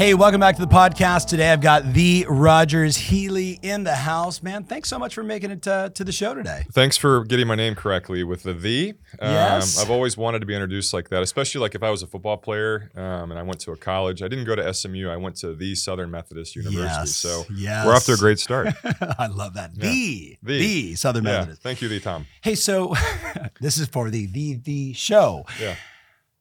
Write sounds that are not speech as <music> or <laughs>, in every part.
Hey, welcome back to the podcast. Today I've got the Rogers Healy in the house. Man, thanks so much for making it uh, to the show today. Thanks for getting my name correctly with the the. Um, Yes. I've always wanted to be introduced like that, especially like if I was a football player um, and I went to a college. I didn't go to SMU. I went to the Southern Methodist University. Yes, So yes. we're off to a great start. <laughs> I love that. Yeah. The, the, The. Southern yeah. Methodist. Thank you, the Tom. Hey, so <laughs> this is for the the the show. Yeah.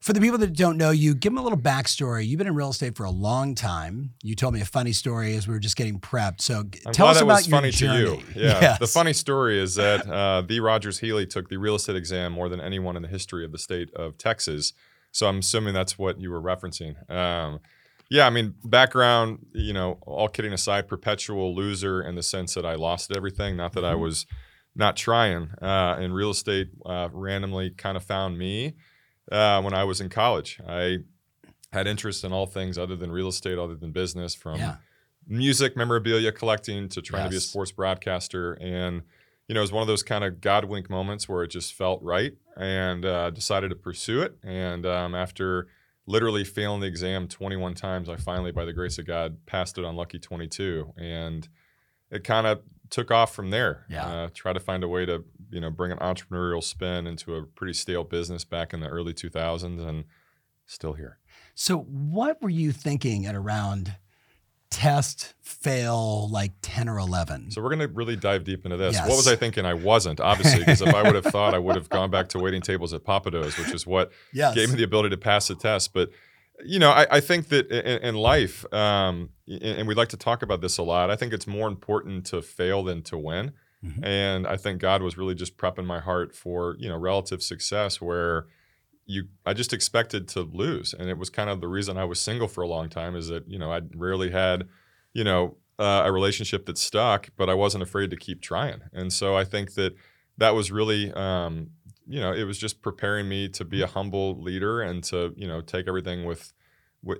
For the people that don't know you, give them a little backstory. You've been in real estate for a long time. You told me a funny story as we were just getting prepped. So I'm tell us about was your funny journey. to you. Yeah. Yes. The funny story is that uh, the Rogers Healy took the real estate exam more than anyone in the history of the state of Texas. So I'm assuming that's what you were referencing. Um, yeah, I mean, background, you know, all kidding aside, perpetual loser in the sense that I lost everything. Not that I Mhm. was not trying. Uh, and real estate uh, randomly kind of found me uh, when I was in college. I had interest in all things other than real estate, other than business, from Yeah. music memorabilia collecting to trying to be a sports broadcaster and you know it was one of those kind of god wink moments where it just felt right and uh, decided to pursue it and um, after literally failing the exam 21 times i finally by the grace of god passed it on lucky 22 and it kind of took off from there Yeah. uh, try to find a way to you know bring an entrepreneurial spin into a pretty stale business back in the early 2000s and still here So, what were you thinking at around test, fail, like 10 or 11? So we're going to really dive deep into this. What was I thinking? I wasn't, obviously, because if I would have <laughs> thought, I would have gone back to waiting tables at Pappadeaux, which is what yes. gave me the ability to pass the test. But, you know, I, I think that in, in life, um, and we like to talk about this a lot, I think it's more important to fail than to win. Mhm. And I think God was really just prepping my heart for, you know, relative success where you I just expected to lose. And it was kind of the reason I was single for a long time is that, you know, I rarely had, you know, uh, a relationship that stuck, but I wasn't afraid to keep trying. And so I think that that was really, um, you know, it was just preparing me to be a humble leader and to, you know, take everything with,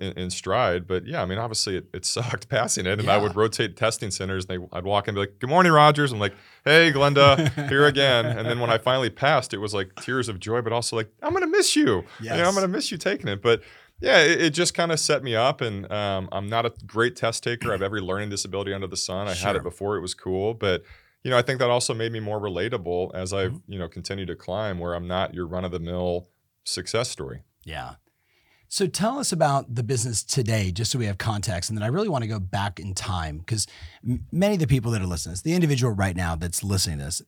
in, in stride. But yeah, I mean, obviously it, it <laughs> sucked passing it. And I would rotate testing centers. And they, I'd walk in and be like, good morning, Rogers. I'm like, hey, Glenda, here <laughs> again. And then when I finally passed, it was like tears of joy, but also like, I'm to miss you. You know, I'm to miss you taking it. But yeah, it, it just kind of set me up. And um, I'm not a great test taker. I have every learning disability under the sun. I had it before it was cool. But, you know, I think that also made me more relatable as I've, Mhm. you know, continue to climb where I'm not your run of the mill success story. Yeah. So tell us about the business today, just so we have context. And then I really want to go back in time because m- many of the people that are listening, the individual right now that's listening to this,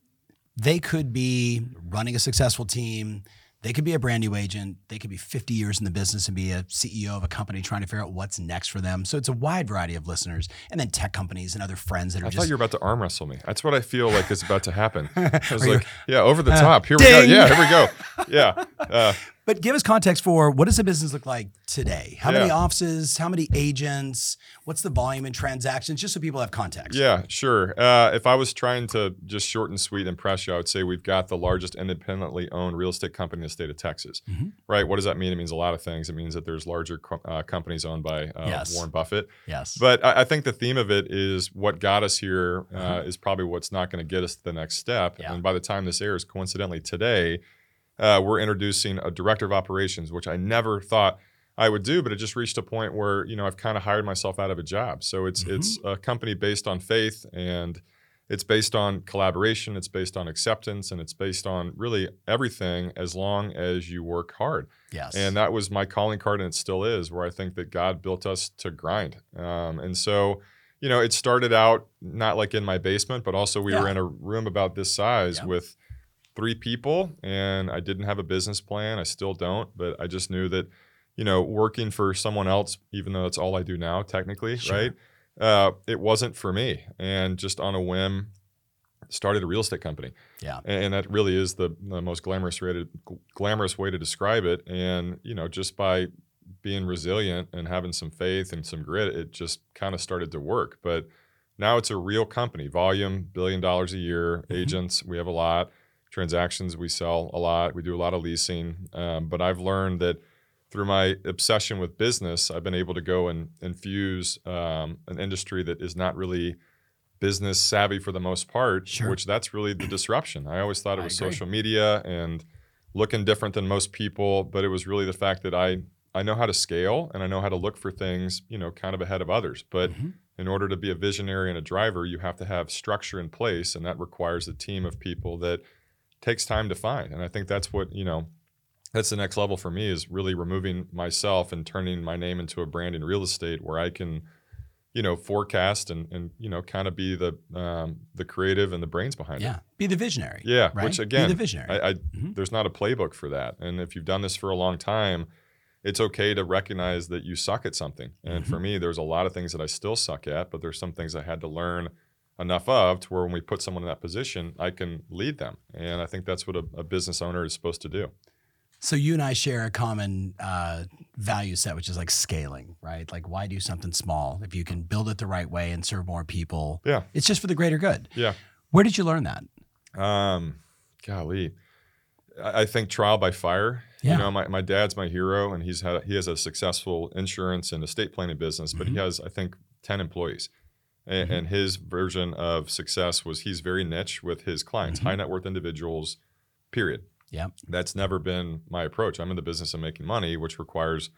they could be running a successful team. They could be a brand new agent. They could be 50 years in the business and be a CEO of a company trying to figure out what's next for them. So it's a wide variety of listeners and then tech companies and other friends that are I just thought you were about to arm wrestle me. That's what I feel like is about to happen. <laughs> I was Are you- like, yeah, over the Uh, <laughs> top. Here we go. Yeah, here we go. Yeah. Uh, <laughs> But give us context for what does the business look like today? How many offices? How many agents? What's the volume in transactions? Just so people have context. yeah, sure. Uh, if I was trying to just short and sweet impress you, I would say we've got the largest independently owned real estate company in the state of Texas. Mhm. Right? What does that mean? It means a lot of things. It means that there's larger co- uh, companies owned by uh, Yes. Warren Buffett. Yes. But I, I think the theme of it is what got us here uh, Uh-huh. is probably what's not going to get us to the next step. Yeah. And by the time this airs, coincidentally today, uh, we're introducing a director of operations, which I never thought I would do, but it just reached a point where you know I've kind of hired myself out of a job. So it's Mhm. it's a company based on faith and it's based on collaboration, it's based on acceptance, and it's based on really everything as long as you work hard. yes. And that was my calling card, and it still is, where I think that God built us to grind. Um, and so, you know, it started out not like in my basement, but also we were in a room about this size Yeah. with three people, and I didn't have a business plan. I still don't, but I just knew that, you know, working for someone else, even though that's all I do now, technically, Sure. right? Uh, it wasn't for me. And just on a whim, started a real estate company yeah. and, and that really is the, the most glamorous way to glamorous way to describe it. And you know, just by being resilient and having some faith and some grit, it just kind of started to work. But now it's a real company, volume, billion dollars a year, Mm-hmm. agents, we have a lot, transactions, we sell a lot, we do a lot of leasing. Um, but I've learned that through my obsession with business, I've been able to go and infuse um, an industry that is not really business savvy for the most part, Sure. which that's really the disruption. I always thought it was social media and looking different than most people, but it was really the fact that I I know how to scale and I know how to look for things, you know, kind of ahead of others. But Mhm. in order to be a visionary and a driver, you have to have structure in place, and that requires a team of people that takes time to find. And I think that's what you know. That's the next level for me is really removing myself and turning my name into a brand in real estate where I can, you know, forecast and and you know kind of be the um, the creative and the brains behind it. Yeah. Be the visionary. Yeah, Right? which again, be the visionary. I, I Mhm. there's not a playbook for that. And if you've done this for a long time, it's okay to recognize that you suck at something. And for me, there's a lot of things that I still suck at, but there's some things I had to learn enough of to where when we put someone in that position, I can lead them. And I think that's what a, a business owner is supposed to do. So you and I share a common uh, value set, which is like scaling, right? Like, why do something small if you can build it the right way and serve more people? Yeah. It's just for the greater good. Yeah. Where did you learn that? Um, golly, I, I think trial by fire. Yeah. You know, my, my dad's my hero, and he's had he has a successful insurance and estate planning business, but he has I think ten employees, and, Mhm. and his version of success was he's very niche with his clients, Mhm. high net worth individuals. Period. Yeah. That's never been my approach. I'm in the business of making money, which requires,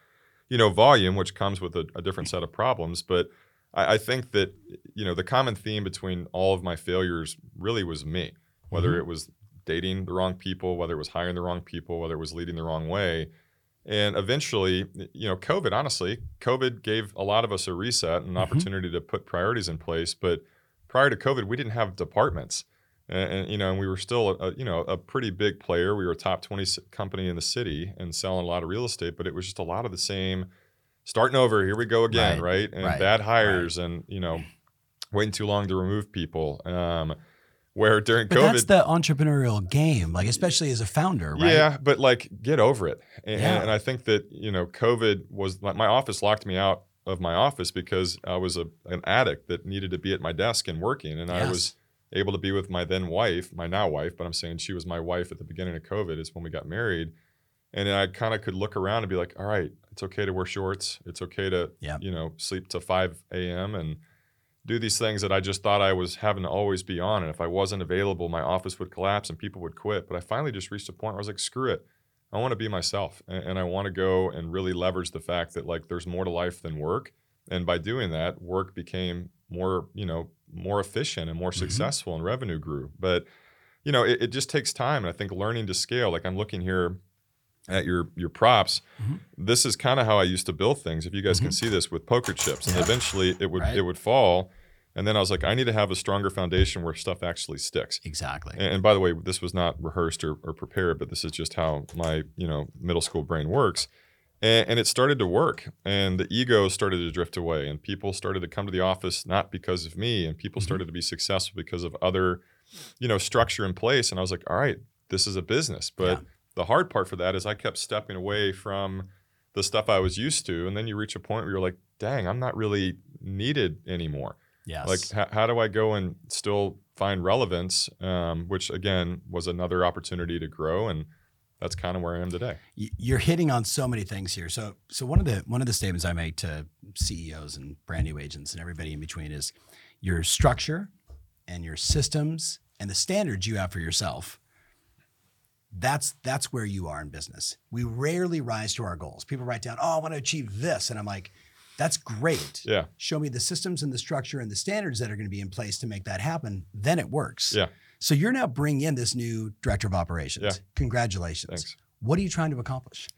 you know, volume, which comes with a, a different set of problems. But I, I think that you know the common theme between all of my failures really was me, whether Mhm. it was dating the wrong people, whether it was hiring the wrong people, whether it was leading the wrong way. And eventually, you know, COVID, honestly, COVID gave a lot of us a reset and an Mhm. opportunity to put priorities in place. But prior to COVID, we didn't have departments. And, and, you know, and we were still a, you know a pretty big player. We were a top twenty company in the city and selling a lot of real estate, but it was just a lot of the same. Starting over, here we go again, Right, right? And right, bad hires, and you know, waiting too long to remove people. Um, where during But COVID, that's the entrepreneurial game, like especially as a founder, right? yeah, but like get over it. And, Yeah. and I think that you know, COVID was my, my office locked me out of my office because I was a an addict that needed to be at my desk and working, and I was able to be with my then wife, my now wife, but I'm saying she was my wife at the beginning of COVID. Is when we got married, and I kind of could look around and be like, all right, it's okay to wear shorts. It's okay to Yep. you know sleep to 5 a.m. and do these things that I just thought I was having to always be on. And if I wasn't available, my office would collapse and people would quit. But I finally just reached a point where I was like, screw it. I want to be myself. And, and I want to go and really leverage the fact that like there's more to life than work. And by doing that, work became more, you know, more efficient and more Mhm. successful and revenue grew. But, you know, it, it just takes time. And I think learning to scale, like I'm looking here at your your props. Mhm. This is kind of how I used to build things. If you guys can see this with poker chips, and Yeah. eventually it would Right. it would fall. And then I was like, I need to have a stronger foundation where stuff actually sticks. Exactly. And, and by the way, this was not rehearsed or, or prepared, but this is just how my you know middle school brain works. And, and it started to work, and the ego started to drift away, and people started to come to the office not because of me, and people Mhm. started to be successful because of other, you know, structure in place. And I was like, all right, this is a business. But Yeah. The hard part for that is I kept stepping away from the stuff I was used to, and then you reach a point where you're like, dang, I'm not really needed anymore. yes. Like, how, how do I go and still find relevance? Um, which again was another opportunity to grow, and that's kind of where I am today. You're hitting on so many things here. So, so one of the one of the statements I make to CEOs and brand new agents and everybody in between is your structure and your systems and the standards you have for yourself. That's that's where you are in business. We rarely rise to our goals. People write down, "Oh, I want to achieve this," and I'm like, "That's great. Yeah, Show me the systems and the structure and the standards that are going to be in place to make that happen. Then it works." Yeah. So you're now bringing in this new director of operations. Yeah. Congratulations. thanks. What are you trying to accomplish?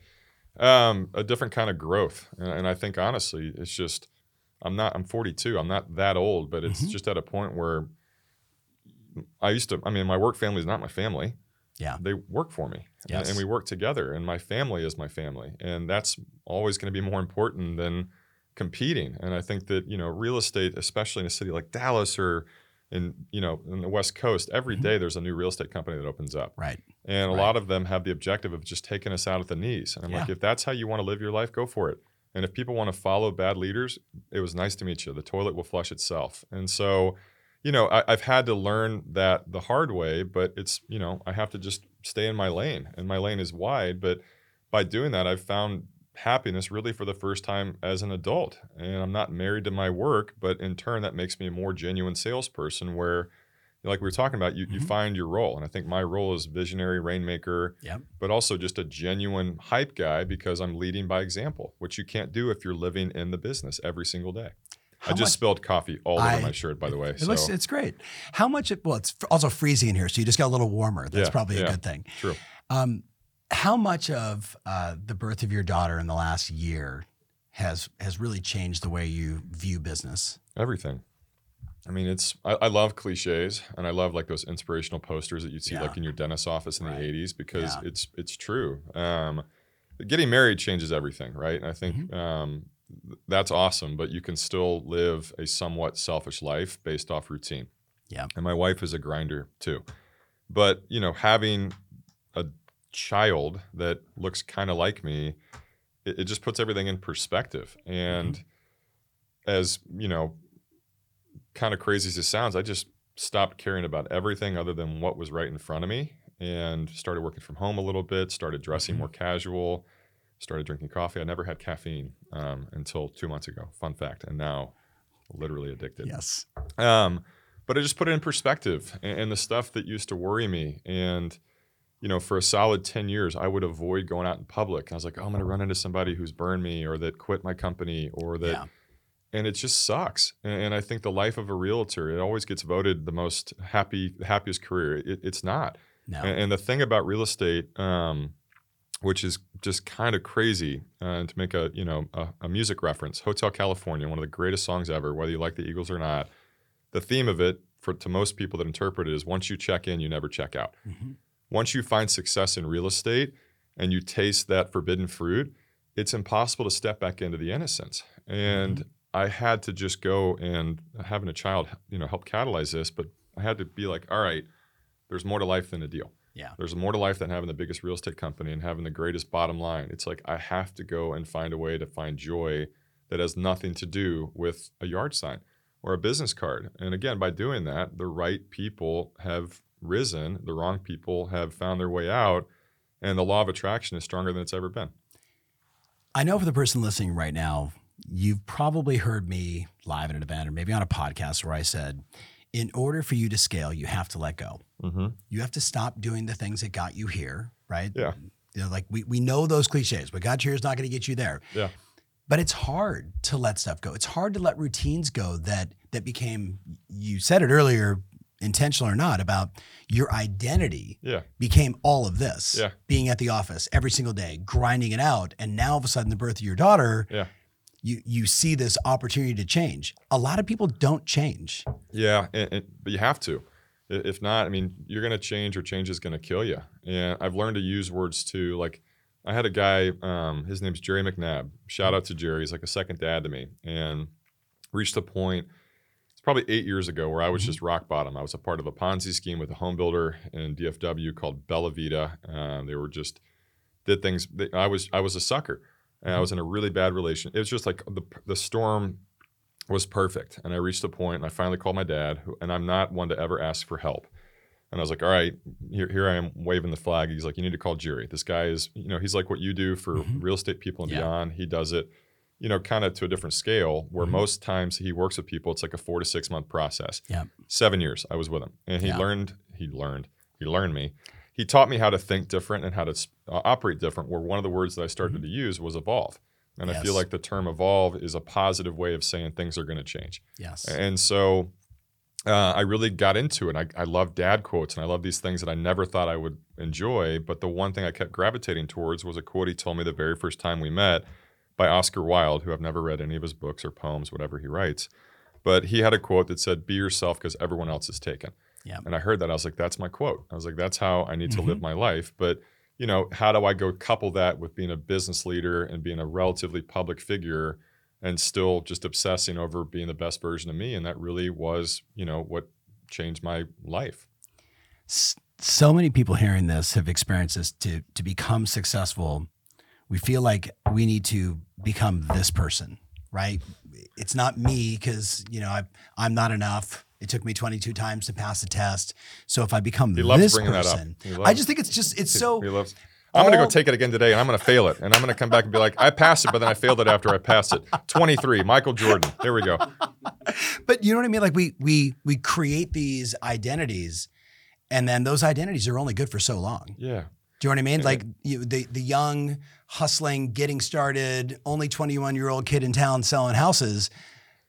Um, a different kind of growth, and, and I think honestly, it's just I'm not. I'm 42. I'm not that old, but it's Mhm. just at a point where I used to. I mean, my work family is not my family. Yeah. they work for me, and- Yes. and we work together, and my family is my family, and that's always going to be more important than competing. And I think that you know, real estate, especially in a city like Dallas or in you know in the West Coast, every Mhm. day there's a new real estate company that opens up. Right. And Right. a lot of them have the objective of just taking us out at the knees. And I'm like, if that's how you want to live your life, go for it. And if people want to follow bad leaders, it was nice to meet you. The toilet will flush itself. And so, you know, I, have had to learn that the hard way, but it's, you know, I have to just stay in my lane. And my lane is wide. But by doing that, I've found happiness really for the first time as an adult. And I'm not married to my work, but in turn, that makes me a more genuine salesperson where like we were talking about, you, mm-hmm. you find your role. And I think my role is visionary rainmaker, yep. but also just a genuine hype guy because I'm leading by example, which you can't do if you're living in the business every single day. How I just much, spilled coffee all over I, my shirt, by the way. It so. looks, it's great. How much? It, well, it's also freezing in here, so you just got a little warmer. That's yeah, probably a yeah, good thing. True. Um, how much of uh, the birth of your daughter in the last year has has really changed the way you view business? Everything. I mean, it's I, I, love cliches and I love like those inspirational posters that you'd see yeah. like in your dentist's office in right. the '80s because it's it's true. Um, getting married changes everything, right? And I think mm-hmm. um, that's awesome, but you can still live a somewhat selfish life based off routine. Yeah. And my wife is a grinder too, but you know, having a child that looks kind of like me, it, it, just puts everything in perspective. And mm-hmm. as you know kind of crazy as it sounds, I just stopped caring about everything other than what was right in front of me and started working from home a little bit, started dressing mm-hmm. more casual, started drinking coffee. I never had caffeine um, until two months ago. Fun fact. And now literally addicted. Yes. Um, but I just put it in perspective and, and the stuff that used to worry me. And, you know, for a solid 10 years, I would avoid going out in public. I was like, oh, I'm going to run into somebody who's burned me or that quit my company or that. Yeah and it just sucks. And, I think the life of a realtor, it always gets voted the most happy, happiest career. It, it's not. No. And, and, the thing about real estate, um, which is just kind of crazy, uh, to make a you know a, a, music reference, Hotel California, one of the greatest songs ever, whether you like the Eagles or not. The theme of it, for to most people that interpret it, is once you check in, you never check out. Mm-hmm. Once you find success in real estate and you taste that forbidden fruit, it's impossible to step back into the innocence. And mm-hmm. I had to just go and having a child, you know, help catalyze this. But I had to be like, all right, there's more to life than a deal. Yeah. There's more to life than having the biggest real estate company and having the greatest bottom line. It's like I have to go and find a way to find joy that has nothing to do with a yard sign or a business card. And again, by doing that, the right people have risen, the wrong people have found their way out, and the law of attraction is stronger than it's ever been. I know for the person listening right now, you've probably heard me live at an event or maybe on a podcast where I said, in order for you to scale, you have to let go. Mm-hmm. You have to stop doing the things that got you here, right? Yeah. You know, like we, we know those cliches. What got you here is not going to get you there. Yeah. But it's hard to let stuff go. It's hard to let routines go that that became. You said it earlier, intentional or not, about your identity. Yeah. Became all of this. Yeah. Being at the office every single day, grinding it out, and now all of a sudden, the birth of your daughter. Yeah you you see this opportunity to change. A lot of people don't change. Yeah, and, and, but you have to. If not, I mean, you're going to change, or change is going to kill you. And I've learned to use words too. Like, I had a guy. Um, his name's Jerry McNabb. Shout out to Jerry. He's like a second dad to me. And reached a point. It's probably eight years ago where I was mm-hmm. just rock bottom. I was a part of a Ponzi scheme with a home builder in DFW called Bella Vita. Uh, they were just did things. They, I was I was a sucker and I was in a really bad relation. It was just like the the storm was perfect, and I reached a point, and I finally called my dad, who, and I'm not one to ever ask for help. And I was like, all right, here, here I am waving the flag. He's like, you need to call Jerry. This guy is, you know, he's like what you do for mm-hmm. real estate people and yeah. beyond. He does it, you know, kind of to a different scale where mm-hmm. most times he works with people, it's like a four to six month process. Yeah. Seven years I was with him. And he yeah. learned, he learned, he learned me he taught me how to think different and how to uh, operate different. Where one of the words that I started mm-hmm. to use was evolve. And yes. I feel like the term evolve is a positive way of saying things are going to change. Yes. And so uh, I really got into it. I, I love dad quotes and I love these things that I never thought I would enjoy. But the one thing I kept gravitating towards was a quote he told me the very first time we met by Oscar Wilde, who I've never read any of his books or poems, whatever he writes. But he had a quote that said, Be yourself because everyone else is taken. Yeah. And I heard that. I was like, that's my quote. I was like, that's how I need to mm-hmm. live my life. But, you know, how do I go couple that with being a business leader and being a relatively public figure and still just obsessing over being the best version of me? And that really was, you know, what changed my life. So many people hearing this have experienced this to to become successful. We feel like we need to become this person, right? It's not me because you know I, I'm not enough. It took me 22 times to pass the test. So if I become He loves this bringing that up. person, He I just think it's just it's so. He loves. I'm gonna go take it again today, and I'm gonna fail it, and I'm gonna come back and be like, I passed it, but then I failed it after I passed it. 23, Michael Jordan. There we go. <laughs> But you know what I mean? Like we we we create these identities, and then those identities are only good for so long. Yeah. Do you know what I mean? Like you, the the young, hustling, getting started, only 21 year old kid in town selling houses,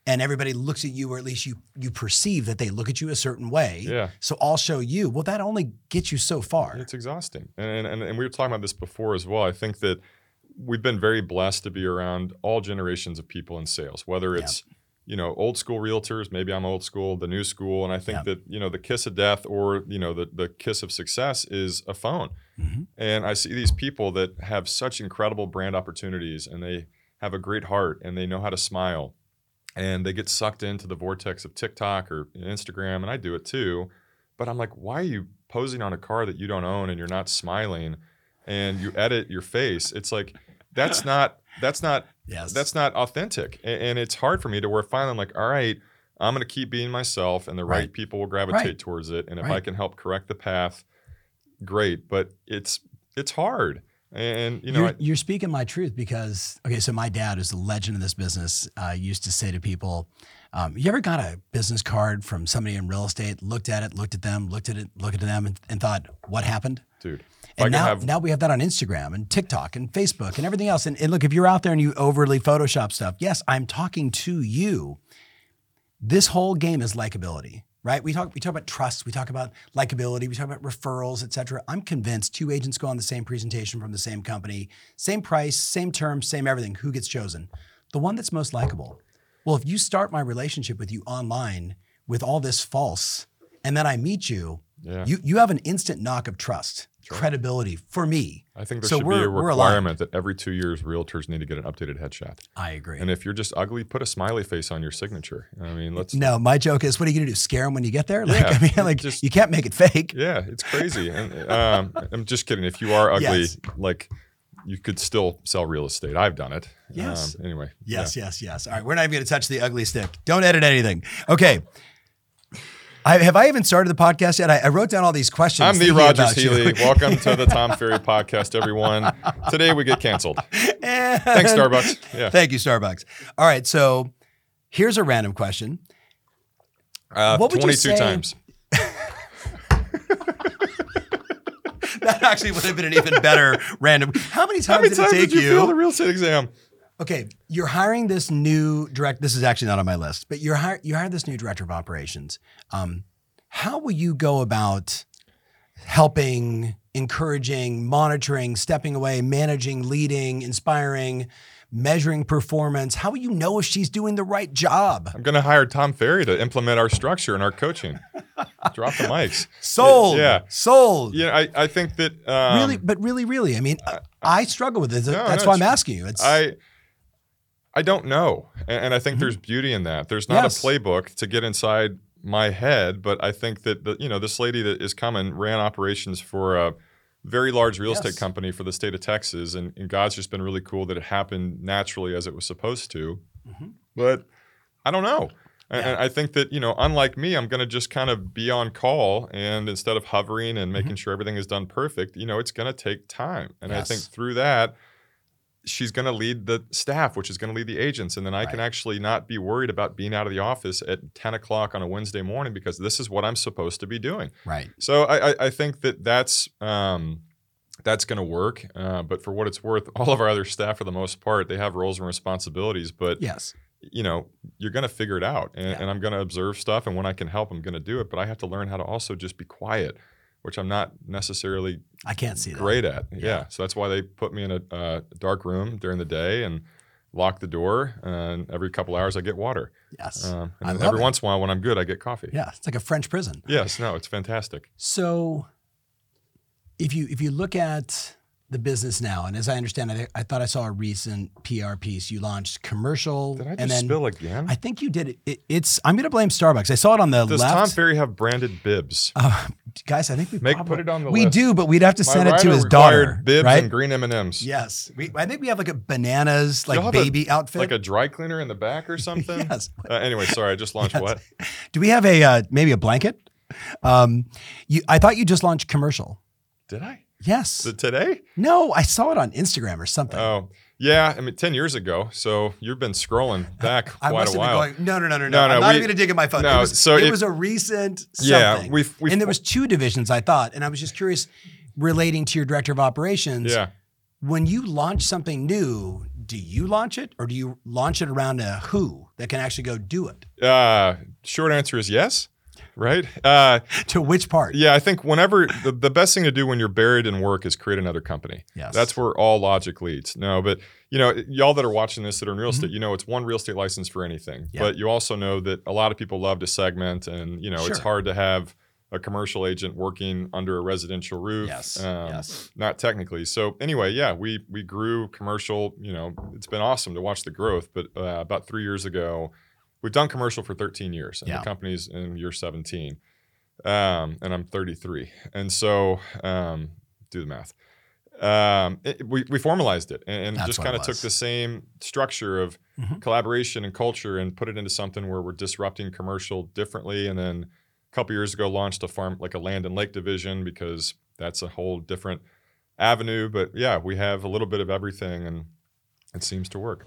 and everybody looks at you, or at least you you perceive that they look at you a certain way. Yeah. So I'll show you. Well, that only gets you so far. It's exhausting. And, and, and we were talking about this before as well. I think that we've been very blessed to be around all generations of people in sales, whether it's, you know, old school realtors, maybe I'm old school, the new school. And I think that, you know, the kiss of death or, you know, the, the kiss of success is a phone. Mhm. And I see these people that have such incredible brand opportunities and they have a great heart and they know how to smile and they get sucked into the vortex of TikTok or Instagram. And I do it too. But I'm like, why are you posing on a car that you don't own and you're not smiling and you edit your face? It's like, that's <laughs> not, that's not, Yes. that's not authentic. And, and it's hard for me to where finally I'm like, all right, I'm going to keep being myself and the right, Right. people will gravitate Right. towards it. And if I can help correct the path, great. But it's, it's hard. And, you know, you're, I, you're speaking my truth because okay, so my dad is the legend of this business. Uh, used to say to people, um, "You ever got a business card from somebody in real estate? Looked at it, looked at them, looked at it, looked at them, and, and thought, what happened?" dude, And now, have, now we have that on Instagram and TikTok and Facebook and everything else. And, and look, if you're out there and you overly Photoshop stuff, yes, I'm talking to you. This whole game is likability, right? We talk we talk about trust, we talk about likability, we talk about referrals, et cetera. I'm convinced two agents go on the same presentation from the same company, same price, same terms, same everything. Who gets chosen? The one that's most likable. Well, if you start my relationship with you online with all this false, and then I meet you, yeah. you you have an instant knock of trust, credibility for me. I think there So should be a we're- we're aligned. requirement that every two years realtors need to get an updated headshot. I agree. And if you're just ugly, put a smiley face on your signature. I mean, let's. no, my joke is, what are you gonna do? Scare them when you get there? Like, Yeah, I mean, like just- you can't make it fake. Yeah, it's crazy. And um, <laughs> I'm just kidding. If you are ugly, Yes. like you could still sell real estate. I've done it. Yes. Um, anyway. Yes, yes, yes. All right, we're not even gonna touch the ugly stick. Don't edit anything. Okay. I, have I even started the podcast yet? I, I wrote down all these questions. I'm the Rogers. Healy. <laughs> Welcome to the Tom Ferry podcast, everyone. Today we get canceled. And- Thanks, Starbucks. Yeah. Thank you, Starbucks. All right, so here's a random question. Uh, What would you say- times. <laughs> That actually would have been an even better random. How many times, How many did times it take did you fail the real estate exam? Okay, you're hiring this new direct. This is actually not on my list, but you're hire, you hired this new director of operations. Um, how will you go about helping, encouraging, monitoring, stepping away, managing, leading, inspiring, measuring performance? How will you know if she's doing the right job? I'm going to hire Tom Ferry to implement our structure and our coaching. <laughs> Drop the mics. Sold. Yeah. Sold. Yeah, I, I think that. Um, really, but really, really, I mean, I, struggle with this. no, That's no, why I'm asking you. It's I I don't know, and, and I think there's beauty in that. There's not Mm-hmm. Yes. a playbook to get inside my head, but I think that the, you know this lady that is coming ran operations for a very large real Yes. estate company for the state of Texas, and, and God's just been really cool that it happened naturally as it was supposed to. Mhm. But I don't know. And, Yeah. and I think that you know, unlike me, I'm going to just kind of be on call, and instead of hovering and Mm-hmm. making sure everything is done perfect, you know, it's going to take time. And I think through that, she's going to lead the staff, which is going to lead the agents, and then I can actually not be worried about being out of the office at 10 o'clock on a Wednesday morning because this is what I'm supposed to be doing. right. So I, I, I think that that's. Um, that's going to work, uh, but for what it's worth, <laughs> all of our other staff, for the most part, they have roles and responsibilities. But Yes. you know, you're going to figure it out. And, Yeah. and I'm going to observe stuff. And when I can help, I'm going to do it. But I have to learn how to also just be quiet, which I'm not necessarily I can't see that. great at. Yeah. Yeah. So that's why they put me in a uh, dark room during the day and lock the door. And every couple hours, I get water. Yes. Um, and every it. once in a while, when I'm good, I get coffee. yeah. It's like a French prison. Yes. No, it's fantastic. So, if you if you look at the business now, and as I understand it, I thought I saw a recent PR piece. You launched commercial, Did I just and then spill again? I think you did it. it it's I'm going to blame Starbucks. I saw it on the last. Does left. Tom Ferry have branded bibs? Uh, guys, I think we Make probably, put it on the we list. do, but we'd have to My send it to his daughter, Bibs right? and green M and M's. Yes, we, I think we have like a bananas like Y'all a- baby outfit. Like a dry cleaner in the back or <laughs> something. yes. Uh, anyway, sorry, I just launched Yes. what? <laughs> Do we have a uh, maybe a blanket? Um, you, I thought you just launched commercial. Did I? Yes. It today? no, I saw it on Instagram or something. Oh, yeah. I mean, ten years ago. So you've been scrolling <laughs> back I quite a while. been going. No, no, no, no, no. No, no, I'm not we- even gonna dig at my phone. no, it was, so it, it- was a recent something. Yeah, we've- we've- and there was two divisions. I thought, and I was just curious, relating to your director of operations. Yeah. When you launch something new, do you launch it, or do you launch it around a who that can actually go do it? Uh, short answer is yes. Right. Uh, <laughs> To which part? yeah, I think whenever the, the best thing to do when you're buried in work is create another company. Yes. That's where all logic leads. No, but you know, y'all that are watching this that are in real Mm-hmm. estate, you know, it's one real estate license for anything. Yeah. But you also know that a lot of people love to segment, and you know, it's hard to have a commercial agent working under a residential roof. Yes. Um, yes. Not technically. So anyway, yeah, we we grew commercial. You know, it's been awesome to watch the growth. But uh, about three years ago, we've done commercial for 13 years, and Yeah. the company's in year 17, um, and I'm 33, and so um, do the math. Um, it- we we formalized it and, and just kind of took the same structure of Mhm. collaboration and culture and put it into something where we're disrupting commercial differently, and then a couple years ago launched a farm like a land and lake division because that's a whole different avenue but yeah we have a little bit of everything and it seems to work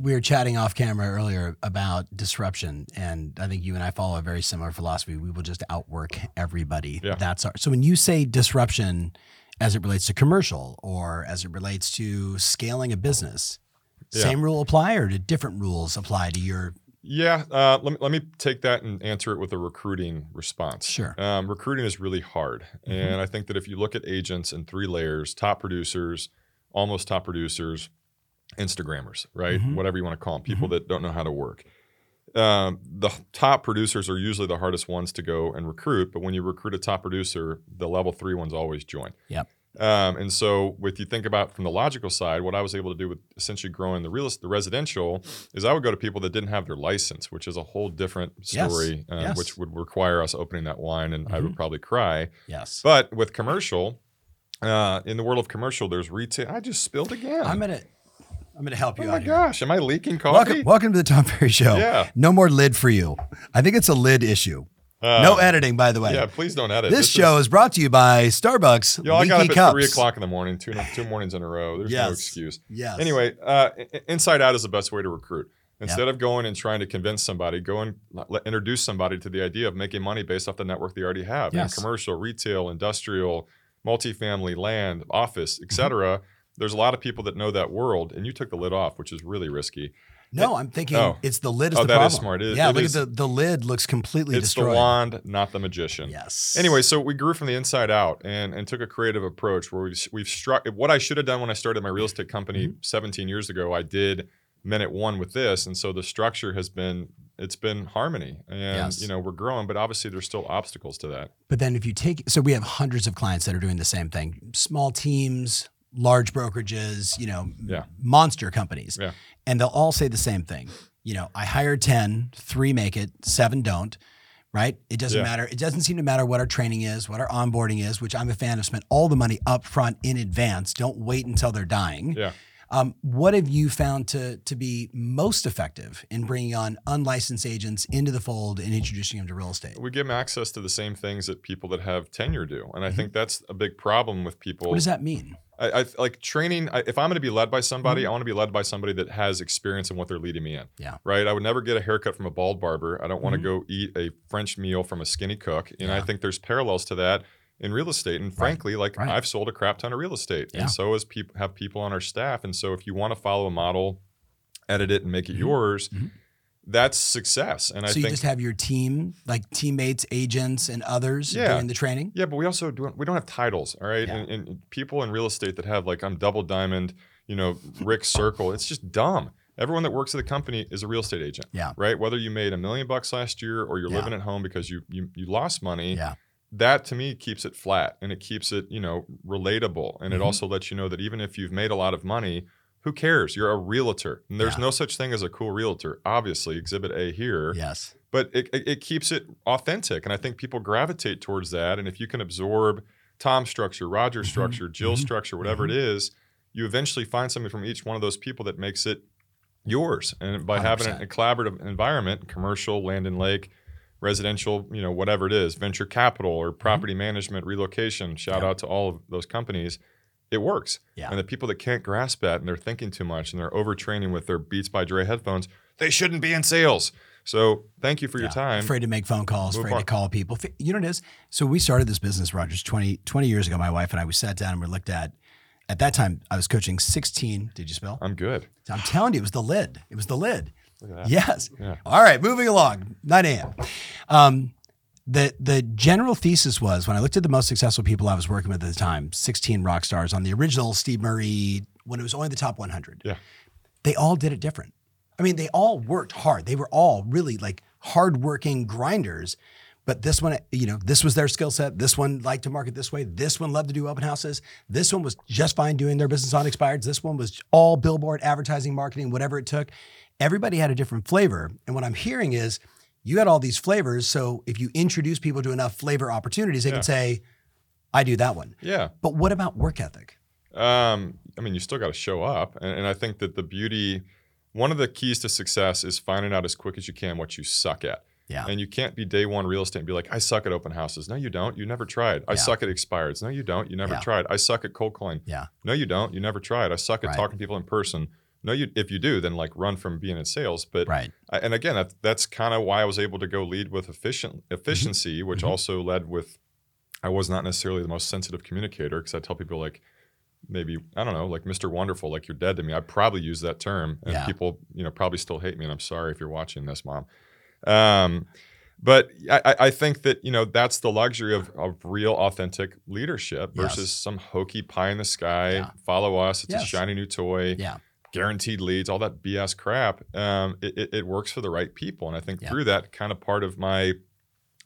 we were chatting off camera earlier about disruption, and I think you and I follow a very similar philosophy. We will just outwork everybody. Yeah. That's our. So when you say disruption, as it relates to commercial or as it relates to scaling a business, Yeah. same rule apply, or do different rules apply to your? yeah uh, let, me, let me take that and answer it with a recruiting response Sure. um, recruiting is really hard and i think that if you look at agents in three layers top producers almost top producers instagrammers right Mhm. whatever you want to call them people that don't know how to work um, the top producers are usually the hardest ones to go and recruit but when you recruit a top producer the level three ones always join Yep. Um, and so, if you think about from the logical side, what I was able to do with essentially growing the real the residential is I would go to people that didn't have their license, which is a whole different Yes. story, uh, Yes. which would require us opening that wine, and I Mhm. would probably cry. Yes. But with commercial, uh, in the world of commercial, there's retail. I just spilled again. I'm gonna. I'm gonna help you oh you my out here. gosh, am I leaking coffee? Welcome, welcome to the Tom Ferry Show. Yeah. No more lid for you. I think it's a lid issue. Uh, no editing, by the way. Yeah, please don't edit. This, show is, brought to you by Starbucks. Yo, I got Leaky up cups. at three o'clock in the morning, two two mornings in a row. There's no excuse. Yes. Anyway, uh, i- i- inside out is the best way to recruit. Instead of going and trying to convince somebody, go and let, introduce somebody to the idea of making money based off the network they already have. Yes. Commercial, retail, industrial, multifamily, land, office, etc. There's a lot of people that know that world, and you took the lid off, which is really risky. No, I'm thinking Oh. it's the lid is Oh, the that is problem. smart. It- yeah, it look is- at the the lid looks completely it's destroyed. the wand, not the magician. Yes. Anyway, so we grew from the inside out and, and took a creative approach where we've, we've struck what I should have done when I started my real estate company Mm-hmm. 17 years ago. I did minute one with this, and so the structure has been it's been harmony, and Yes. you know we're growing, but obviously there's still obstacles to that. But then if you take so we have hundreds of clients that are doing the same thing. Small teams, large brokerages, you know, Yeah. monster companies. Yeah. And they'll all say the same thing. You know, I hire 10, 3 make it, 7 don't. Right? It doesn't Yeah. matter. It doesn't seem to matter what our training is, what our onboarding is, which I'm a fan of spend all the money up front in advance. Don't wait until they're dying. Yeah. Um, what have you found to to be most effective in bringing on unlicensed agents into the fold and introducing them to real estate? We give them access to the same things that people that have tenure do, and I think that's a big problem with people. Mm-hmm. What does that mean? I, I like training. I, if I'm going to be led by somebody, Mhm. I want to be led by somebody that has experience in what they're leading me in. Yeah. Right. I would never get a haircut from a bald barber. I don't want to go eat a French meal from a skinny cook. And I think there's parallels to that in real estate. And frankly, like Right. I've sold a crap ton of real estate, Yeah. and so has people have people on our staff. And so if you want to follow a model, edit it and make it Mhm. yours. Mhm. that's success. And I so you think just have your team, like teammates, agents, and others Yeah. doing the training. Yeah, but we also don't we don't have titles, all right? Yeah. And, and people in real estate that have like I'm double diamond, you know, Rick Circle, it's just dumb. Everyone that works at the company is a real estate agent. Yeah. Right? Whether you made a million bucks last year or you're Yeah. living at home because you you you lost money, Yeah. That to me keeps it flat and it keeps it, you know, relatable. And Mhm. it also lets you know that even if you've made a lot of money, who cares? You're a realtor. And there's Yeah. no such thing as a cool realtor. Obviously, exhibit A here Yes. but it, it, it keeps it authentic and i think people gravitate towards that and if you can absorb tom's structure roger's Mhm, structure jill's mhm, structure whatever it is you eventually find something from each one of those people that makes it yours and by having a, 100%. a collaborative environment commercial land and lake residential you know whatever it is venture capital or property management relocation shout Mm-hmm. Yeah. out to all of those companies it works Yeah. and the people that can't grasp that and they're thinking too much and they're overtraining with their beats by dre headphones they shouldn't be in sales so thank you for your Yeah. time Afraid to make phone calls, Move afraid on. to call people. You know what it is? So we started this business, Rogers, 20, 20 years ago. My wife and I, we sat down and we looked at, at that time, I was coaching 16. Did you spell? I'm good. I'm telling you, it was the lid. It was the lid. Look at that. Yes. Yeah. All right, moving along. 9 a.m. Um, the the general thesis was when I looked at the most successful people I was working with at the time, 16 rock stars on the original Steve Murray, when it was only the top 100. Yeah. They all did it different. I mean, they all worked hard. They were all really like hardworking grinders. But this one, you know, this was their skill set. This one liked to market this way. This one loved to do open houses. This one was just fine doing their business on expireds. This one was all billboard, advertising, marketing, whatever it took. Everybody had a different flavor. And what I'm hearing is you had all these flavors. So if you introduce people to enough flavor opportunities, they Yeah. can say, I do that one. Yeah. But what about work ethic? Um, I mean, you still got to show up. And, and I think that the beauty, one of the keys to success is finding out as quick as you can what you suck at. Yeah. And you can't be day one real estate and be like, I suck at open houses. No, you don't. You never tried. I Yeah. suck at expireds. No, you don't. You never Yeah. tried. I suck at cold calling. Yeah. No, you don't. You never tried. I suck at Right. talking to people in person. No, you. If you do, then like run from being in sales. But Right. I, and again, that, that's kind of why I was able to go lead with efficient efficiency, which Mhm. also led with. I was not necessarily the most sensitive communicator because I tell people like, maybe I don't know, like Mr. Wonderful, like you're dead to me. I probably use that term, and Yeah. people, you know, probably still hate me. And I'm sorry if you're watching this, mom. Um, but I, I- think that you know that's the luxury of, of real, authentic leadership Yes. versus some hokey pie in the sky. Yeah. Follow us. It's Yes. a shiny new toy Yeah. Guaranteed leads, all that BS crap, um, it, it, it works for the right people. And I think Yeah. through that, kind of part of my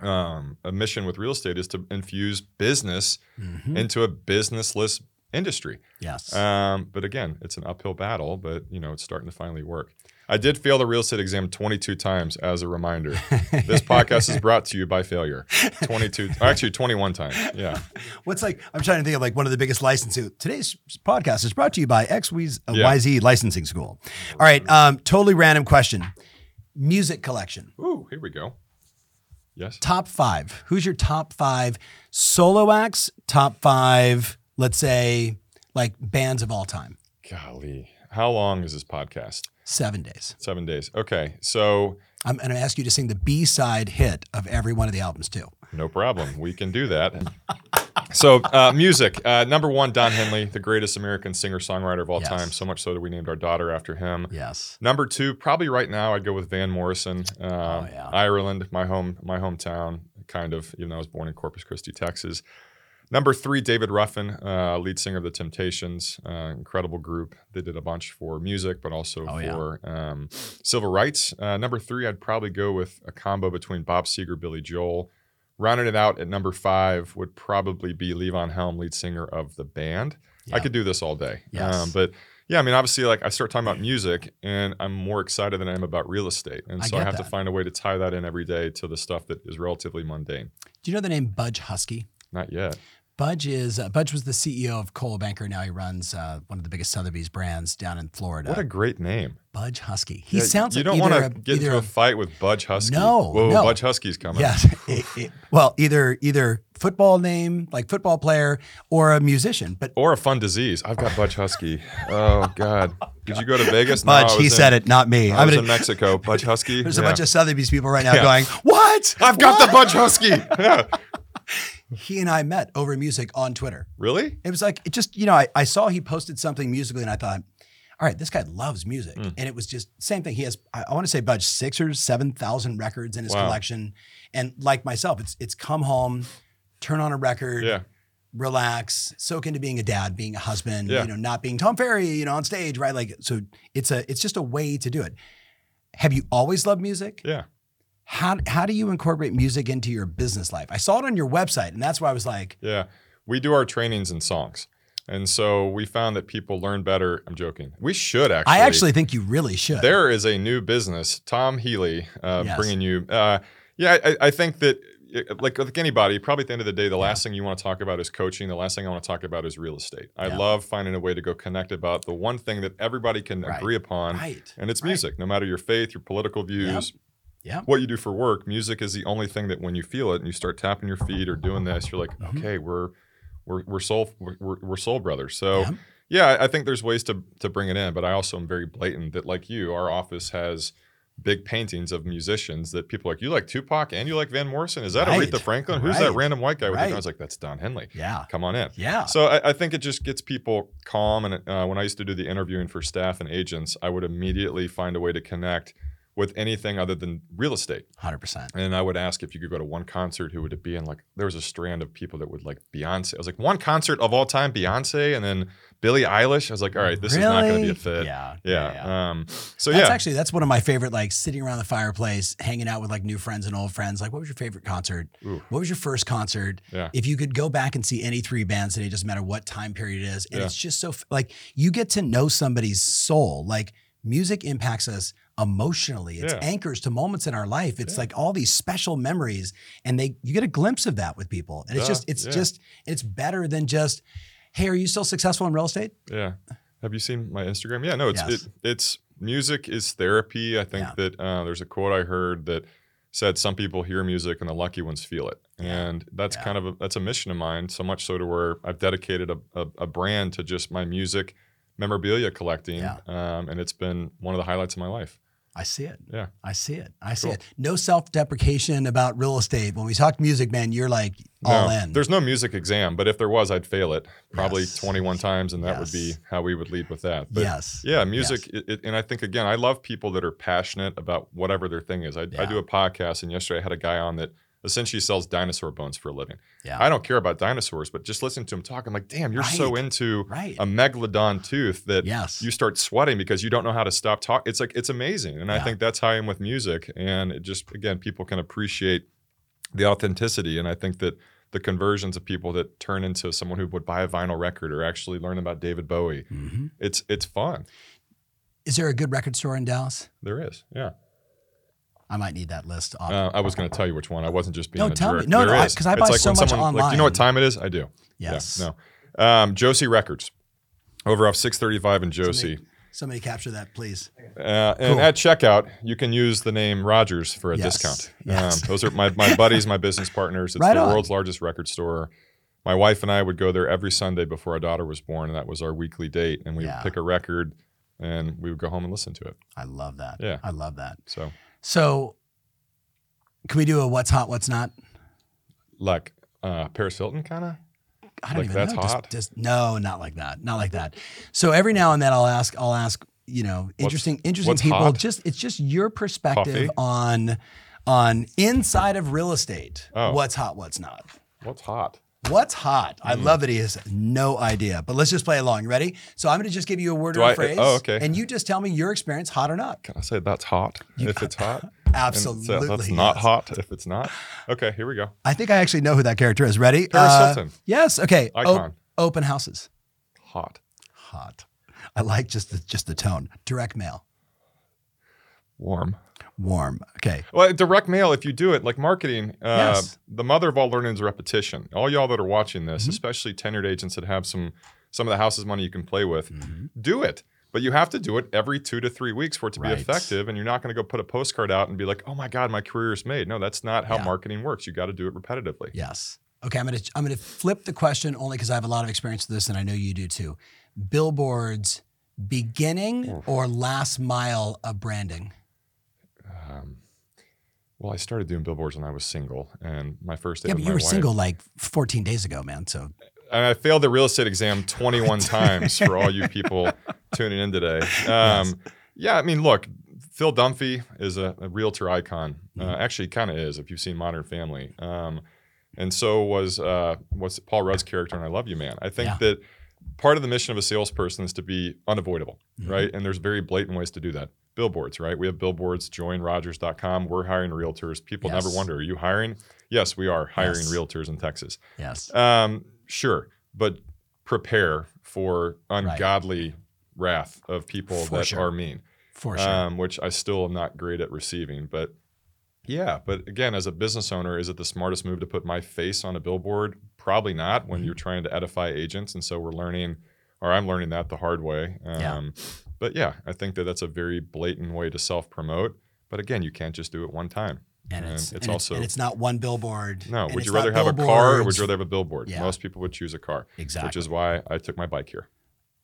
um, a mission with real estate is to infuse business Mhm. into a businessless industry. Yes. Um, but again, it's an uphill battle, but you know it's starting to finally work. I did fail the real estate exam 22 times as a reminder. <laughs> this podcast is brought to you by failure. 22, <laughs> actually 21 times. Yeah. What's like? I'm trying to think of like one of the biggest licensing. Today's podcast is brought to you by XYZ uh, Yeah. YZ Licensing School. All right, um, totally random question. Music collection. Ooh, here we go. Yes. Top five. Who's your top five solo acts? Top five, let's say, like bands of all time. Golly. How long is this podcast? Seven days. Seven days. Okay. So I'm going to ask you to sing the B side hit of every one of the albums too. no problem. We can do that. <laughs> so uh, music. Uh, number one, Don Henley, the greatest American singer songwriter of all Yes. time. So much so that we named our daughter after him. Yes. Number two, probably right now, I'd go with Van Morrison, uh, Oh, yeah. Ireland, my home, my hometown, kind of. Even though I was born in Corpus Christi, Texas. Number three, David Ruffin, uh, lead singer of the Temptations, uh, incredible group. They did a bunch for music, but also Oh, yeah. for um, civil rights. Uh, number three, I'd probably go with a combo between Bob Seger, Billy Joel. Rounding it out at number five would probably be Levon Helm, lead singer of the band. I could do this all day. Yes. Um, but yeah, I mean, obviously, like I start talking about music, and I'm more excited than I am about real estate, and so I get have to find a way to tie that in every day to the stuff that is relatively mundane. Do you know the name Budge Huskey? Not yet. Budge is uh, Budge was the CEO of Coldwell Banker. Now he runs uh, one of the biggest Sotheby's brands down in Florida. What a great name. Budge Huskey. He Yeah, sounds You like don't want to get into a a- fight with Budge Huskey. No, Whoa, no. Budge Huskey's coming. Yes. <laughs> It- it- well, either either football name, like football player, or a musician. But Or a fun disease. I've got Budge Huskey. Oh God. Did you go to Vegas? Budge, he said it, not me. I I'm was in Mexico. Budge Huskey. <laughs> there's a bunch of Sotheby's people right now Yeah. going, "What? I've got What?" the Budge Huskey. <laughs> He and I met over music on Twitter. Really? It was like it just you know I, I saw he posted something musically and I thought all right, this guy loves music. Mm. And it was just same thing. He has, I, I want to say about six or 7,000 records in his Wow. collection. And like myself, it's, it's come home, turn on a record, Yeah. relax, soak into being a dad, being a husband, Yeah. you know, not being Tom Ferry, you know, on stage, right? Like, so it's a, it's just a way to do it. Have you always loved music? Yeah. How, how do you incorporate music into your business life? I saw it on your website and that's why I was like, Yeah. We do our trainings in songs. And so we found that people learn better. I'm joking. We should actually. I actually think you really should. There is a new business, Tom Healy, uh, Yes. bringing you. Uh, yeah, I, I think that, like, like anybody, probably at the end of the day, the last thing you want to talk about is coaching. The last thing I want to talk about is real estate. I Yeah. love finding a way to go connect about the one thing that everybody can Right. agree upon, right. and it's Right. music. No matter your faith, your political views, Yeah. what you do for work, music is the only thing that when you feel it and you start tapping your feet or doing this, you're like, Mhm. okay, we're we're we're soul we're, we're soul brothers. So Yeah. yeah, I- think there's ways to to bring it in, but I also am very blatant that like you, our office has big paintings of musicians that people are like, you like Tupac and you like Van Morrison? Is that Right. Aretha Franklin? Who's that random white guy with? Right. I was like, that's Don Henley. Yeah. Come on in. Yeah. So I, I think it just gets people calm. And uh, when I used to do the interviewing for staff and agents, I would immediately find a way to connect with anything other than real estate. 100%. And I would ask if you could go to one concert, who would it be? And like, there was a strand of people that would like Beyonce. I was like, one concert of all time, Beyonce, and then Billie Eilish. I was like, all right, this is not going to be a fit. Yeah. Yeah. Um, so That's yeah, actually that's one of my favorite, like sitting around the fireplace, hanging out with like new friends and old friends. Like, what was your favorite concert? Ooh. What was your first concert? Yeah. If you could go back and see any three bands today, doesn't matter what time period it is, and Yeah. it's just so like you get to know somebody's soul. Like music impacts us emotionally. It's Yeah. anchors to moments in our life. It's Yeah. like all these special memories, and they you get a glimpse of that with people, and it's just it's just it's better than just. Hey, are you still successful in real estate? yeah. Have you seen my Instagram? Yeah, no, it's Yes. it, it's music is therapy. I think that uh, there's a quote I heard that said some people hear music and the lucky ones feel it, and that's Yeah. kind of a, that's a mission of mine. So much so to where I've dedicated a, a, a brand to just my music memorabilia collecting, Yeah. um, and it's been one of the highlights of my life. I see it. Yeah. I see it. I see Cool. it. No self deprecation about real estate. When we talk music, man, you're like all No, in. There's no music exam, but if there was, I'd fail it probably Yes. 21 times, and that would be how we would lead with that. But yes. yeah, music, it, it, and I think again, I love people that are passionate about whatever their thing is. I, I do a podcast, and yesterday I had a guy on that essentially sells dinosaur bones for a living. Yeah. I don't care about dinosaurs, but just listening to him talk, I'm like, damn, you're so into right. a megalodon tooth that yes. you start sweating because you don't know how to stop talking. It's like it's amazing, and I think that's how I am with music. And it just again, people can appreciate the authenticity, and I think that the conversions of people that turn into someone who would buy a vinyl record or actually learn about David Bowie. Mhm. It's it's fun. Is there a good record store in Dallas? There is, yeah. I might need that list. Off. Uh, I was going to tell you which one. I wasn't just being No, a tell me. No, There no, I- is. 'cause I It's buy like so much someone, Like, do you know what time it is? I do. yes. Yeah, no. Um, Josey Records, over off 635 in Josey. Somebody capture that, please. Uh, and Cool. at checkout, you can use the name Rogers for a Yes. discount. Yes. Um, those are my, my buddies, my business partners. It's Right the on. world's largest record store. My wife and I would go there every Sunday before our daughter was born, and that was our weekly date. And we Yeah. would pick a record, and we would go home and listen to it. I love that. Yeah. I love that. So, So, can we do a what's hot, what's not? like uh, Paris Hilton, kind of. I don't Like even that's know. Hot? Just, no, not like that. Not like that. So every now and then I'll ask, I'll ask, you know, interesting, interesting what's people. hot? Just it's just your perspective Coffee? on on inside of real estate. Oh. What's hot, what's not. What's hot? What's hot? I Hmm. love that he has no idea. But let's just play along. You ready? So I'm going to just give you a word Do or a I- phrase. oh, okay. And you just tell me your experience, hot or not. Can I say that's hot if it's hot? <laughs> And Absolutely. so that's not yes. hot if it's not. Okay, here we go. I think I actually know who that character is. Ready? Paris Uh, Hilton. Yes. Okay. O- Icon. open houses. Hot. Hot. I like just the, just the tone. Direct mail. Warm. Warm. Okay. Well, direct mail, if you do it like marketing, uh, Yes. the mother of all learning is repetition. All y'all that are watching this, Mhm. especially tenured agents that have some some of the house's money you can play with, Mhm. do it. But you have to do it every two to three weeks for it to Right. be effective. And you're not going to go put a postcard out and be like, "Oh my God, my career is made." No, that's not how Yeah. marketing works. You got to do it repetitively. Yes. Okay. I'm gonna I'm gonna flip the question only because I have a lot of experience with this, and I know you do too. Billboards, beginning Oof. or last mile of branding. Um, well, I started doing billboards when I was single, and my first day Yeah, but you were wife- single like 14 days ago, man. So and I failed the real estate exam <laughs> 21 times for all you <laughs> people tuning in today. Um, Yeah, I mean, look, Phil Dunphy is a, a realtor icon. Uh, Mm-hmm. actually, kind of is if you've seen Modern Family. Um, and so was uh, what's Paul Rudd's character in I Love You Man. I think Yeah. that part of the mission of a salesperson is to be unavoidable, Mm-hmm. right? And there's very blatant ways to do that. Billboards, right? We have billboards, joinrogers.com. We're hiring realtors. People never wonder, are you hiring? Yes, we are hiring Yes. realtors in Texas. Yes. Um, sure, but prepare for ungodly wrath of people For that sure. are mean, For sure. um, which I still am not great at receiving. But yeah, but again, as a business owner, is it the smartest move to put my face on a billboard? Probably not when Mm-hmm. you're trying to edify agents. And so we're learning, or I'm learning that the hard way. Um, Yeah. But yeah, I think that that's a very blatant way to self promote. But again, you can't just do it one time. and it's, and it's and also- and it's not one billboard. No, would you rather have a car or would you rather have a billboard? Yeah. Most people would choose a car. Exactly. Which is why I took my bike here.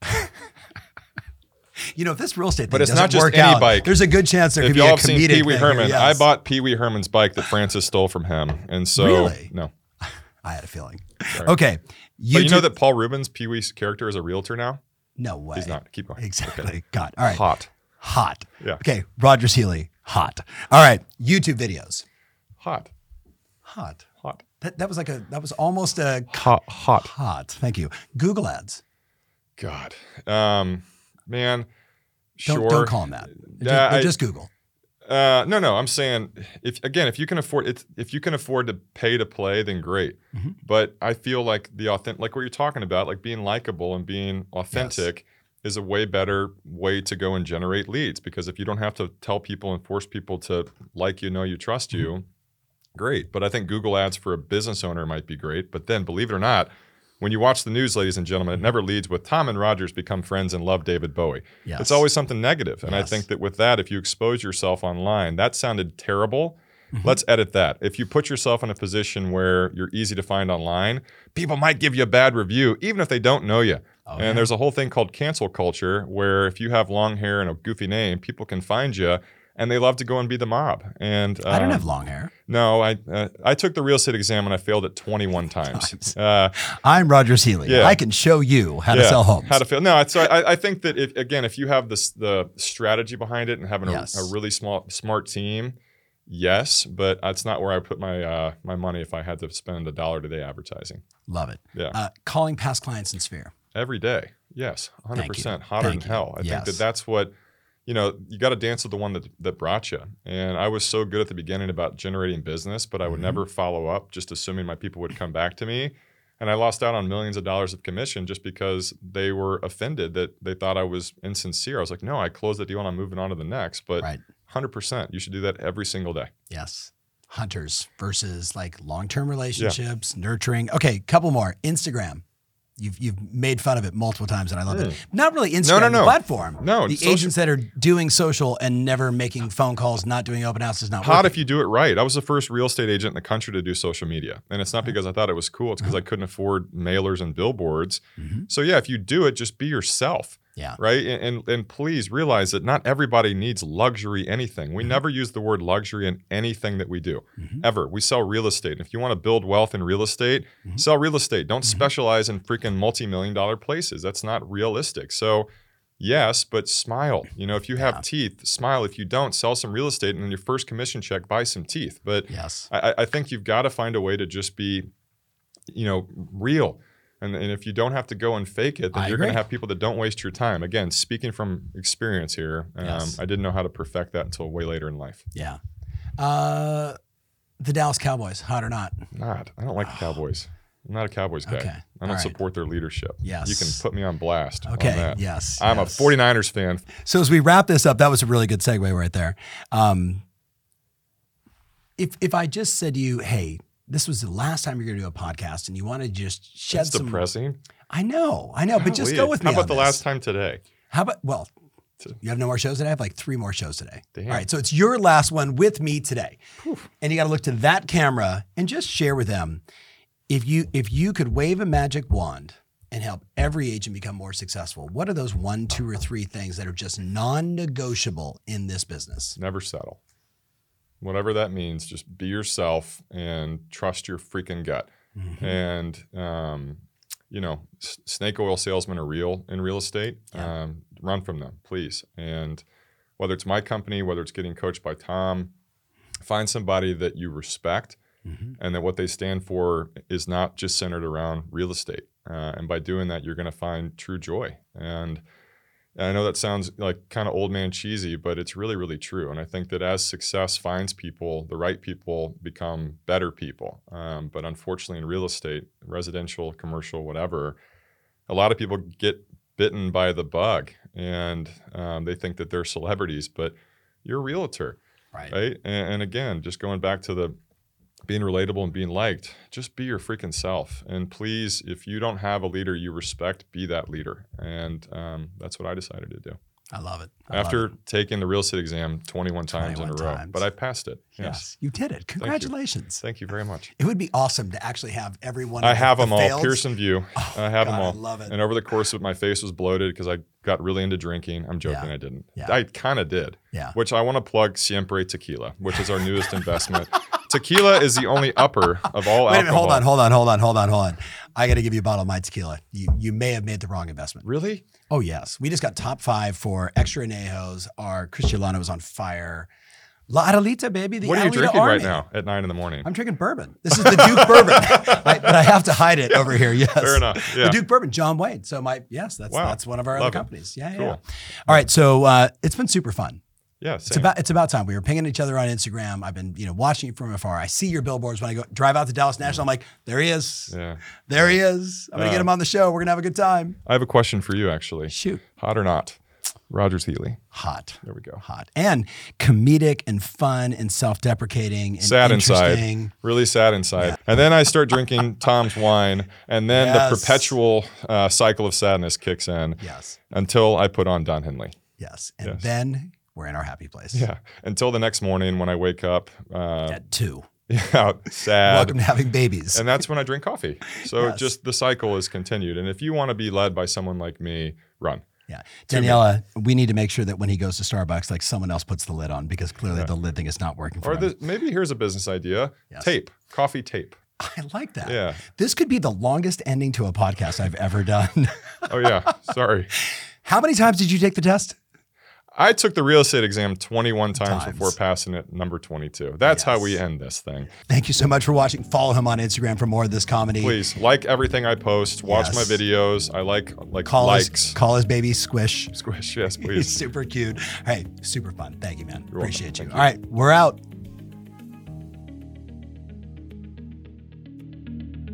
<laughs> You know, if this real estate thing But it's not just any out, bike. there's a good chance there if could be a seen comedic Pee Wee here, Herman, yes. I bought Pee Wee Herman's bike that <laughs> Francis stole from him. And so, Really? no. <laughs> I had a feeling. Okay. But you know that Paul Reubens, Pee Wee's character, is a realtor now? No way. He's not. Keep going. Exactly. God. All right. Hot. Hot. Yeah. Okay. Rogers Healy. Hot. All right. YouTube videos. Hot. Hot. Hot. That, that was like a, that was almost a Hot. Hot. hot. Thank you. Google ads. God. Um, man. Don't, sure. don't call them that. Yeah, just, I- just Google. Uh, no, no. I'm saying if again, if you can afford it, if you can afford to pay to play, then great. Mm-hmm. But I feel like the authentic, like what you're talking about, like being likable and being authentic, is a way better way to go and generate leads. Because if you don't have to tell people and force people to like you, know you, trust you, Mm-hmm. great. But I think Google Ads for a business owner might be great. But then, believe it or not. When you watch the news, ladies and gentlemen, it never leads with Tom and Rogers become friends and love David Bowie. Yes. It's always something negative. And I think that with that, if you expose yourself online, that sounded terrible. Mm-hmm. Let's edit that. If you put yourself in a position where you're easy to find online, people might give you a bad review, even if they don't know you. Oh, and yeah. there's a whole thing called cancel culture where if you have long hair and a goofy name, people can find you and they love to go and be the mob. And I don't um, have long hair. No, I uh, I took the real estate exam and I failed it 21 <laughs> times. Times. Uh, I'm Rogers Healy. Yeah. I can show you how to sell homes. How to fail? No, so I, I think that if, again, if you have this the strategy behind it and having a, Yes. a really small smart team, yes, but that's not where I put my uh, my money if I had to spend a dollar today advertising. Love it. Yeah, Uh, calling past clients in Sphere. every day. Yes, 100 percent hotter Thank than you. hell. I think that that's what you know. You got to dance with the one that that brought you. And I was so good at the beginning about generating business, but I would Mhm. never follow up, just assuming my people would come back to me. And I lost out on millions of dollars of commission just because they were offended that they thought I was insincere. I was like, no, I closed the deal and I'm moving on to the next. But Right. 100%, you should do that every single day. Yes. Hunters versus like long-term relationships, nurturing. Okay, couple more. Instagram. You've you've made fun of it multiple times, and I love it. Not really Instagram, no, the no. platform. No, the social- agents that are doing social and never making phone calls, not doing open houses, not Hot working. if you do it right. I was the first real estate agent in the country to do social media. And it's not because I thought it was cool, it's because I couldn't afford mailers and billboards. Mhm. So, yeah, if you do it, just be yourself. Yeah. right? And, and and please realize that not everybody needs luxury anything. Mm-hmm. We never use the word luxury in anything that we do. Mhm. Ever. We sell real estate. And If you want to build wealth in real estate, Mhm. sell real estate. Don't Mhm. specialize in freaking multi-million dollar places. That's not realistic. So yes, but smile. You know, if you have Yeah. teeth, smile. If you don't, sell some real estate and in your first commission check, buy some teeth. But Yes. I, I- I think you've got to find a way to just be, you know, real. And, and if you don't have to go and fake it, then I you're going to have people that don't waste your time. Again, speaking from experience here, um, Yes. I didn't know how to perfect that until way later in life. Yeah. Uh, the Dallas Cowboys, hot or not? Not. I don't like the <sighs> Cowboys. I'm not a Cowboys guy. Okay. I don't right. support their leadership. Yes. You can put me on blast. on Okay. that. Yes. I'm yes. a 49ers fan. So as we wrap this up, that was a really good segue right there. Um, if if I just said to you, hey, this was the last time you're going to do a podcast, and you want to just shed That's some, depressing. I know, I know, but just go with me. How about the this. last time today? How about well, you have no more shows today. I have like three more shows today. Damn. All right, so it's your last one with me today, and you got to look to that camera and just share with them if you if you could wave a magic wand and help every agent become more successful. What are those one, two, or three things that are just non-negotiable in this business? Never settle. Whatever that means, just be yourself and trust your freaking gut. Mm-hmm. And um, you know, s- snake oil salesmen are real in real estate. Yeah. Um, run from them, please. And whether it's my company, whether it's getting coached by Tom, find somebody that you respect Mhm. and that what they stand for is not just centered around real estate. Uh, and by doing that, you're going to find true joy. And I know that sounds like kind of old man cheesy, but it's really, really true. And I think that as success finds people, the right people become better people. Um, but unfortunately, in real estate, residential, commercial, whatever, a lot of people get bitten by the bug and um, they think that they're celebrities, but you're a realtor Right. right? And, and again, just going back to the being relatable and being liked, just be your freaking self. And please, if you don't have a leader you respect, be that leader. And um, that's what I decided to do. I love it. I love After it. taking the real estate exam 21 times in a 21 row, times. but I passed it. Yes. yes, you did it. Congratulations. Thank you very much. It would be awesome to actually have everyone. I have them all. Pearson VUE. <laughs> Oh, I have God, them all. I love it. And over the course of my face was bloated because I got really into drinking. I'm joking, Yeah. I didn't. Yeah. I kind of did. Yeah. Which I want to plug Siempre Tequila, which is our newest investment. <laughs> Tequila is the only upper of all Wait a alcohol. minute. Hold on. Hold on. Hold on. Hold on. Hold on. I got to give you a bottle of my tequila. You you may have made the wrong investment. Really? Oh yes, we just got top five for extra anejos. Our Cristiano was on fire. La Adelita, baby. The what are you drinking Army. right now at nine in the morning? I'm drinking bourbon. This is the Duke bourbon, <laughs> I, but I have to hide it over here. Yes, Fair enough. Yeah. The Duke bourbon, John Wayne. So my yes, that's Wow. that's one of our Love other companies. Yeah, yeah, Cool. yeah. All right, so uh, it's been super fun. Yeah. It's about it's about time. We were pinging each other on Instagram. I've been you know watching you from afar. I see your billboards when I go drive out to Dallas National. I'm like, there he is. yeah. There he is. I'm gonna Uh, get him on the show. We're gonna have a good time. I have a question for you, actually. Shoot, Hot or not? Rogers Healy. hot. There we go. hot and comedic and fun and self-deprecating and Sad inside. Really sad inside. And then I start drinking <laughs> Tom's wine, and then Yes. the perpetual uh, cycle of sadness kicks in Yes, until I put on Don Henley. yes, and Yes. then we're in our happy place. Yeah. Until the next morning when I wake up, uh, At two. <laughs> yeah, sad. Welcome to having babies. and that's when I drink coffee. So Yes. just the cycle is continued. And if you want to be led by someone like me, run. yeah, Daniela, we need to make sure that when he goes to Starbucks, like someone else puts the lid on because clearly the lid thing is not working for Or him. the, maybe here's a business idea: Yes. tape, coffee tape. <laughs> I like that. Yeah. This could be the longest ending to a podcast I've ever done. Oh yeah, <laughs> sorry. How many times did you take the test? I took the real estate exam 21 times, Times. before passing it number 22. That's how we end this thing. Thank you so much for watching. Follow him on Instagram for more of this comedy. Please like everything I post. Watch Yes. my videos. I like like Call likes. his call his baby Squish. Squish, yes, <laughs> He's please. super cute. Hey, super fun. Thank you, man. welcome. Appreciate you. Thank All right, we're out.